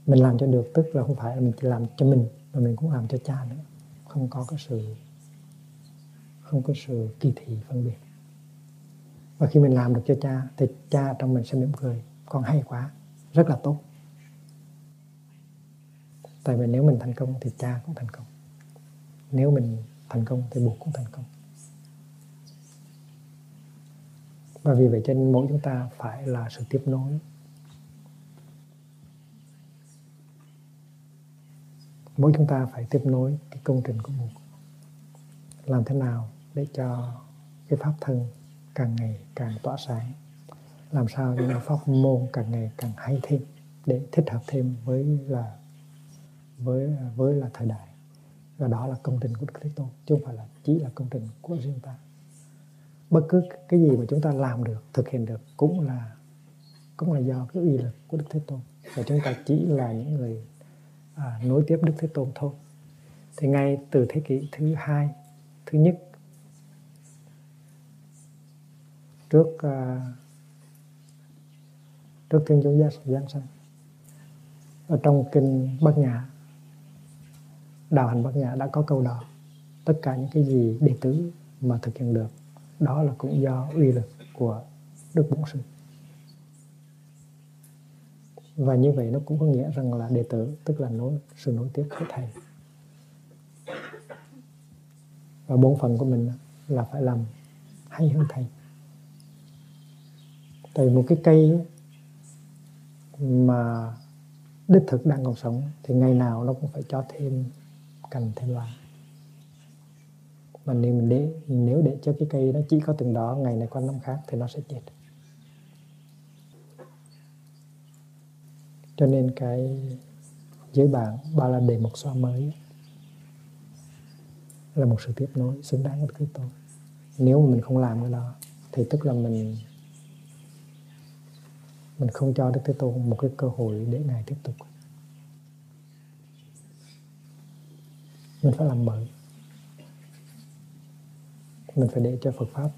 Mình làm cho được tức là không phải là mình chỉ làm cho mình, mà mình cũng làm cho cha nữa. Không có cái sự, không có sự kỳ thị, phân biệt. Và khi mình làm được cho cha, thì cha trong mình sẽ mỉm cười. Con hay quá, rất là tốt tại vì nếu mình thành công thì cha cũng thành công. Nếu mình thành công thì buộc cũng thành công. Và vì vậy cho nên mỗi chúng ta phải là sự tiếp nối. Mỗi chúng ta phải tiếp nối cái công trình của buộc làm thế nào để cho cái pháp thân càng ngày càng tỏa sáng? Làm sao cho pháp môn càng ngày càng hay thêm để thích hợp thêm với là với với là thời đại. Và đó là công trình của Đức Thế Tôn chứ không phải là chỉ là công trình của riêng ta. Bất cứ cái gì mà chúng ta làm được thực hiện được cũng là cũng là do cái uy lực của đức thế tôn. Và chúng ta chỉ là những người à, nối tiếp đức thế tôn thôi. Thì ngay từ thế kỷ thứ hai thứ nhất trước à, trước thiên chúa giáng sanh ở trong kinh bát nhã đạo hành bát nhã đã có câu đó. Tất cả những cái gì đệ tử mà thực hiện được, đó là cũng do uy lực của đức bổn sư. Và như vậy nó cũng có nghĩa rằng là đệ tử, tức là nối, sự nối tiếp của thầy. Và bổn phận của mình là phải làm hay hơn thầy. Tại một cái cây mà đích thực đang còn sống thì ngày nào nó cũng phải cho thêm cành thêm lá. Mà nếu mình để nếu để cho cái cây nó chỉ có từng đó, ngày này qua năm khác thì nó sẽ chết. Cho nên cái giới bạn ba la đề một xoa mới là một sự tiếp nối xứng đáng với Đức tôi nếu mà mình không làm cái đó, thì tức là mình mình không cho Đức Thế Tôn một cái cơ hội để Ngài tiếp tục. Mình phải làm mới mình phải để cho Phật pháp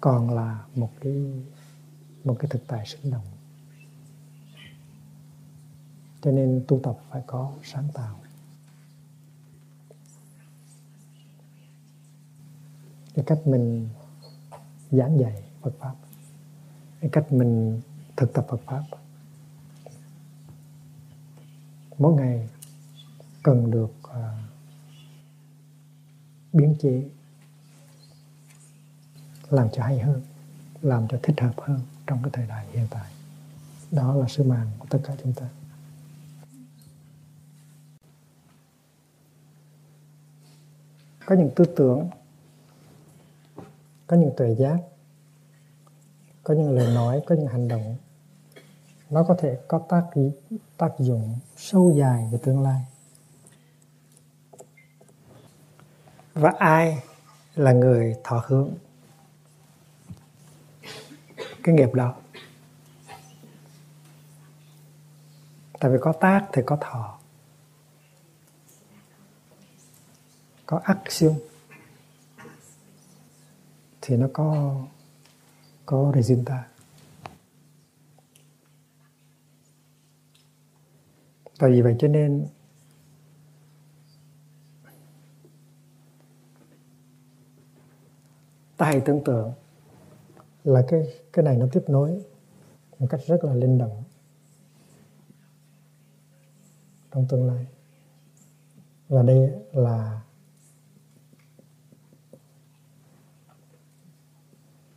còn là một cái một cái thực tại sinh động. Cho nên tu tập phải có sáng tạo. Cái cách mình giảng dạy Phật pháp, cái cách mình thực tập Phật pháp, mỗi ngày cần được À, biến chế, làm cho hay hơn, làm cho thích hợp hơn trong cái thời đại hiện tại. Đó là sứ mạng của tất cả chúng ta. Có những tư tưởng, có những tuệ giác, có những lời nói, có những hành động, nó có thể có tác tác dụng sâu dài về tương lai. Và ai là người thọ hưởng cái nghiệp đó. Tại vì có tác thì có thọ. Có action thì nó có có resulta Tại vì vậy cho nên ta hãy tưởng tượng là cái cái này nó tiếp nối một cách rất là linh động trong tương lai. Và đây là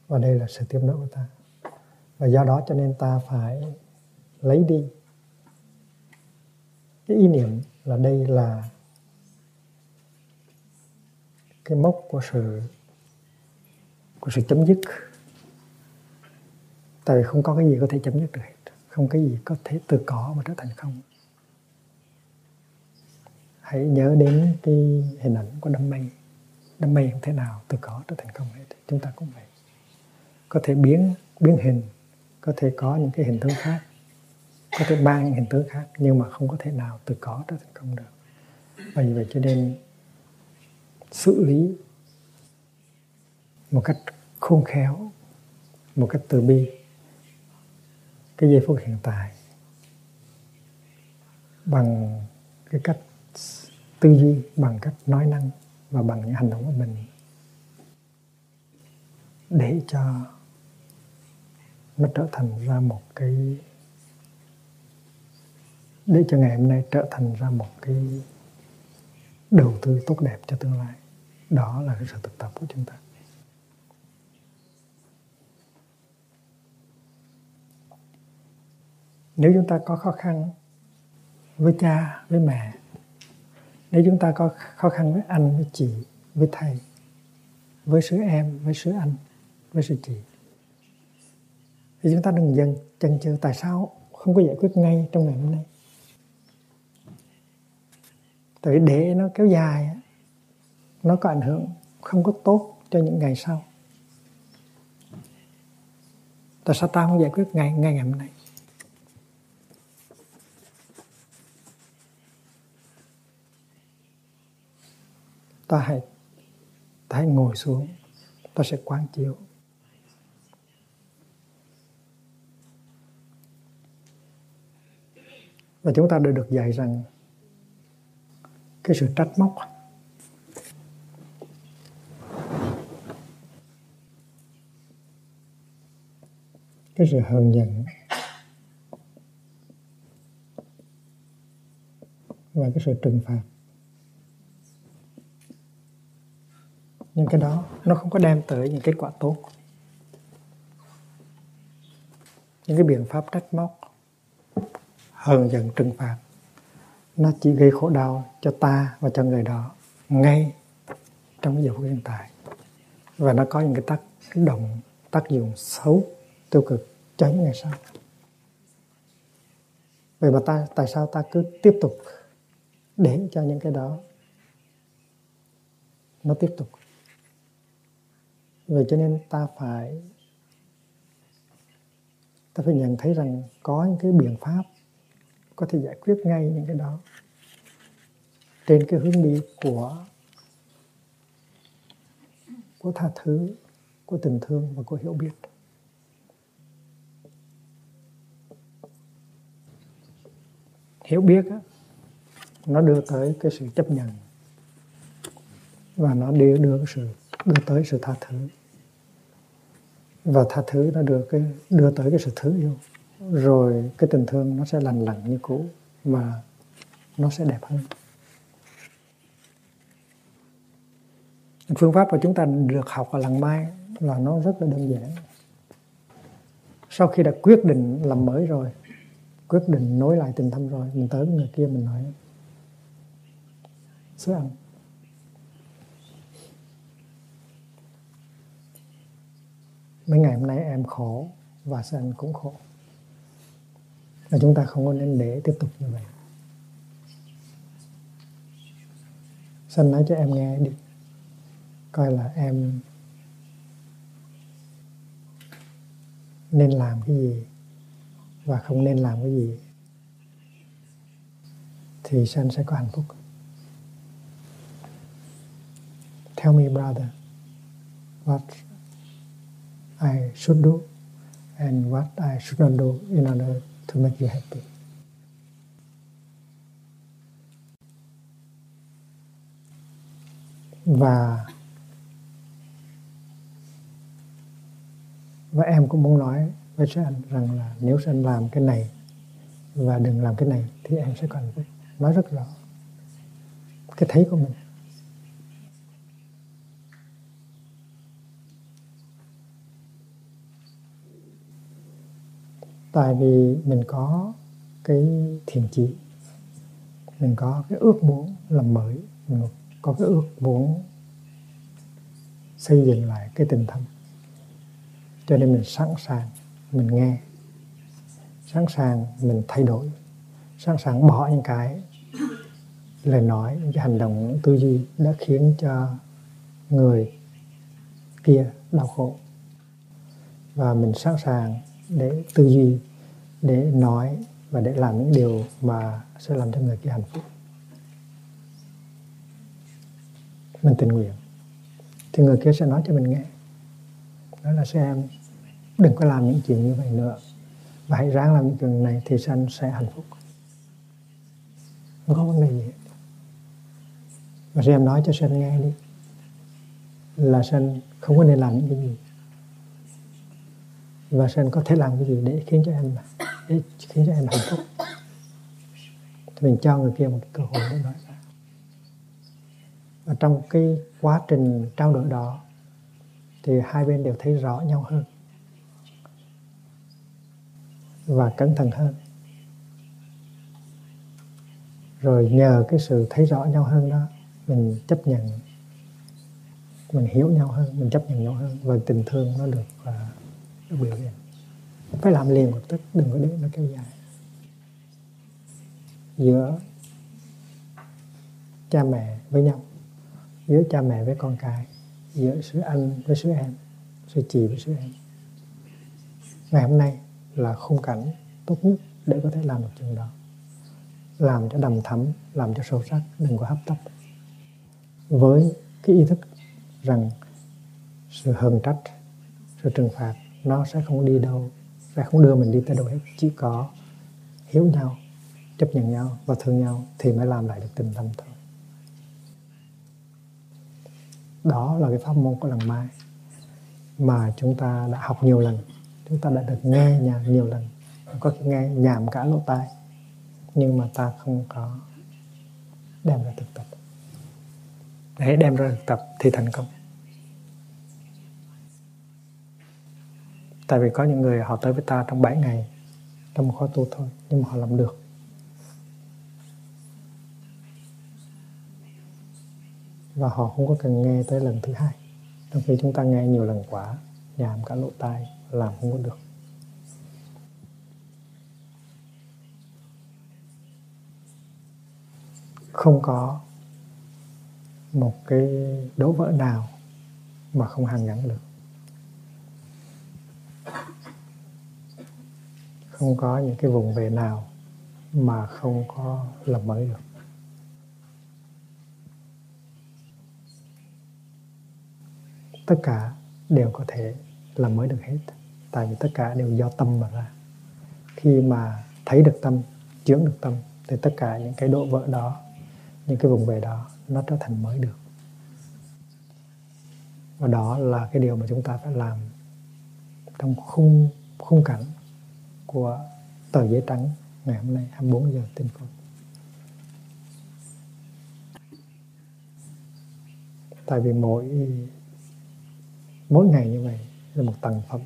và đây là sự tiếp nối của ta. Và do đó cho nên ta phải lấy đi cái ý niệm là đây là cái mốc của sự của sự chấm dứt. Tại vì không có cái gì có thể chấm dứt được hết. Không cái gì có thể từ có mà trở thành không. Hãy nhớ đến cái hình ảnh của đám mây. Đám mây không thể nào từ có trở thành không hết. Chúng ta cũng vậy. Có thể biến biến hình. Có thể có những cái hình tướng khác. Có thể mang những hình tướng khác, nhưng mà không có thể nào từ có trở thành không được. Và vì vậy cho nên, xử lý một cách khôn khéo, một cách từ bi, cái giây phút hiện tại bằng cái cách tư duy, bằng cách nói năng và bằng những hành động của mình để cho nó trở thành ra một cái, để cho ngày hôm nay trở thành ra một cái đầu tư tốt đẹp cho tương lai. Đó là cái sự thực tập của chúng ta. Nếu chúng ta có khó khăn với cha, với mẹ, nếu chúng ta có khó khăn với anh, với chị, với thầy, với sứ em, với sứ anh, với sư chị, thì chúng ta đừng dần chần chừ tại sao không có giải quyết ngay trong ngày hôm nay. Tại vì để nó kéo dài, nó có ảnh hưởng không có tốt cho những ngày sau. Tại sao ta không giải quyết ngay ngay ngày hôm nay? Ta hãy ta hãy ngồi xuống. Ta sẽ quán chiếu. Và chúng ta đã được dạy rằng cái sự trách móc cái sự hờn giận và cái sự trừng phạt nhưng cái đó nó không có đem tới những kết quả tốt. Những cái biện pháp trách móc, hờn giận trừng phạt, nó chỉ gây khổ đau cho ta và cho người đó ngay trong cái giờ phút hiện tại. Và nó có những cái tác động, tác dụng xấu, tiêu cực cho những ngày sau. Vậy mà ta, tại sao ta cứ tiếp tục để cho những cái đó nó tiếp tục? Vậy cho nên ta phải ta phải nhận thấy rằng có những cái biện pháp có thể giải quyết ngay những cái đó trên cái hướng đi của của tha thứ của tình thương và của hiểu biết. Hiểu biết á, nó đưa tới cái sự chấp nhận và nó đưa đưa cái sự đưa tới sự tha thứ và tha thứ nó đưa cái, đưa tới cái sự thứ yêu. Rồi cái tình thương nó sẽ lành lặn như cũ mà nó sẽ đẹp hơn. Phương pháp mà chúng ta được học ở lần mai là nó rất là đơn giản. Sau khi đã quyết định làm mới rồi, quyết định nối lại tình thâm rồi, mình tới người kia mình nói sứ ăn. Mấy ngày hôm nay em khổ và sư cũng khổ. Và chúng ta không có nên để tiếp tục như vậy. Sanh nói cho em nghe đi. Coi là em Nên làm cái gì Và không nên làm cái gì Thì sanh sẽ có hạnh phúc. Tell me, brother, What I should do and what I should not do in order to make you happy. Và và em cũng muốn nói với anh rằng là nếu anh làm cái này và đừng làm cái này thì em sẽ còn nói rất rõ cái thấy của mình tại vì mình có cái thiền chí, mình có cái ước muốn làm mới, mình có cái ước muốn xây dựng lại cái tình thân. Cho nên mình sẵn sàng mình nghe, sẵn sàng mình thay đổi, sẵn sàng bỏ những cái lời nói, những cái hành động, những tư duy đã khiến cho người kia đau khổ. Và mình sẵn sàng để tư duy, để nói và để làm những điều mà sẽ làm cho người kia hạnh phúc. Mình tình nguyện. Thì người kia sẽ nói cho mình nghe. Đó là xem đừng có làm những chuyện như vậy nữa. Và hãy ráng làm những chuyện này thì sanh sẽ hạnh phúc. Không có vấn đề gì và xem nói cho sanh nghe đi, là sanh không có nên làm những cái gì và sen có thể làm cái gì để khiến cho em để khiến cho em hạnh phúc. Thì mình cho người kia một cơ hội để nói ra. Và trong cái quá trình trao đổi đó thì hai bên đều thấy rõ nhau hơn. Và cẩn thận hơn. Rồi nhờ cái sự thấy rõ nhau hơn đó mình chấp nhận. Mình hiểu nhau hơn mình chấp nhận nhau hơn. Và tình thương nó được uh, nó biểu hiện phải làm liền một tức đừng có để nó kéo dài. Giữa cha mẹ với nhau, giữa cha mẹ với con cái, giữa sư anh với sư em sư chị với sư em. Ngày hôm nay là khung cảnh tốt nhất để có thể làm được chuyện đó. Làm cho đầm thắm, làm cho sâu sắc, đừng có hấp tấp. Với cái ý thức rằng sự hờn trách, sự trừng phạt nó sẽ không đi đâu, sẽ không đưa mình đi tới đâu hết. Chỉ có hiểu nhau, chấp nhận nhau và thương nhau thì mới làm lại được tình tâm thôi. Đó là cái pháp môn của lần mai mà chúng ta đã học nhiều lần. Chúng ta đã được nghe nhà nhiều lần, có khi nghe nhảm cả lỗ tai, nhưng mà ta không có đem ra thực tập. Để đem ra thực tập thì thành công. Tại vì có những người họ tới với ta trong 7 ngày, trong một khóa tu thôi, nhưng mà họ làm được. Và họ không có cần nghe tới lần thứ hai. Trong khi chúng ta nghe nhiều lần quá, nhàm cả lỗ tai, làm không có được. Không có một cái đố vỡ nào mà không hàn gắn được. Không có những cái vùng về nào mà không có làm mới được. Tất cả đều có thể làm mới được hết, tại vì tất cả đều do tâm mà ra. Khi mà thấy được tâm, chướng được tâm, thì tất cả những cái độ vỡ đó, những cái vùng về đó, nó trở thành mới được. Và đó là cái điều mà chúng ta phải làm trong khung khung cảnh của tờ giấy trắng ngày hôm nay 24 giờ tinh phật tại vì mỗi mỗi ngày như vậy là một tầng phẩm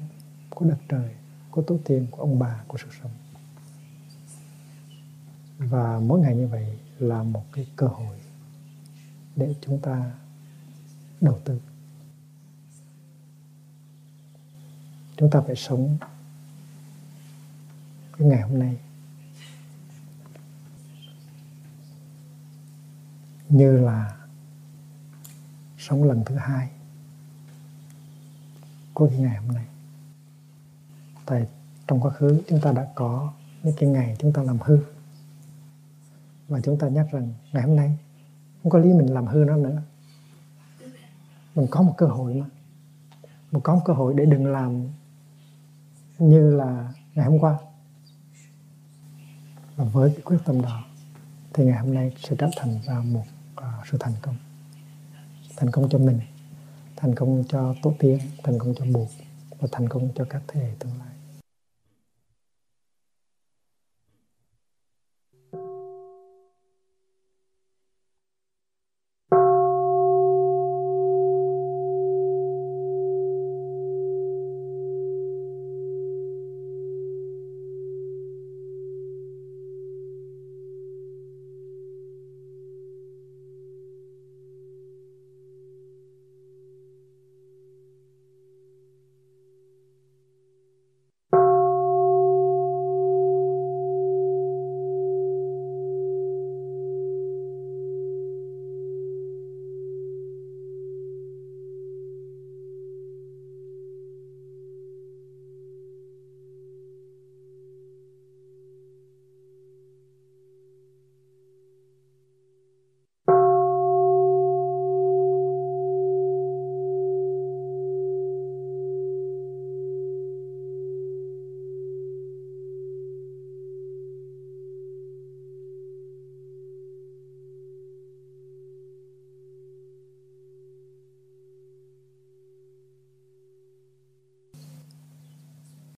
của đất trời, của tổ tiên, của ông bà, của sự sống. Và mỗi ngày như vậy là một cái cơ hội để chúng ta đầu tư. Chúng ta phải sống cái ngày hôm nay. Như là sống lần thứ hai của cái ngày hôm nay. Tại trong quá khứ chúng ta đã có những cái ngày chúng ta làm hư. Và chúng ta nhắc rằng ngày hôm nay không có lý mình làm hư nó nữa. Mình có một cơ hội mà. Mình có một cơ hội để đừng làm như là ngày hôm qua và với cái quyết tâm đó thì ngày hôm nay sẽ trở thành ra một uh, sự thành công. Thành công cho mình thành công cho tổ tiên thành công cho buộc và thành công cho các thế hệ tương lai.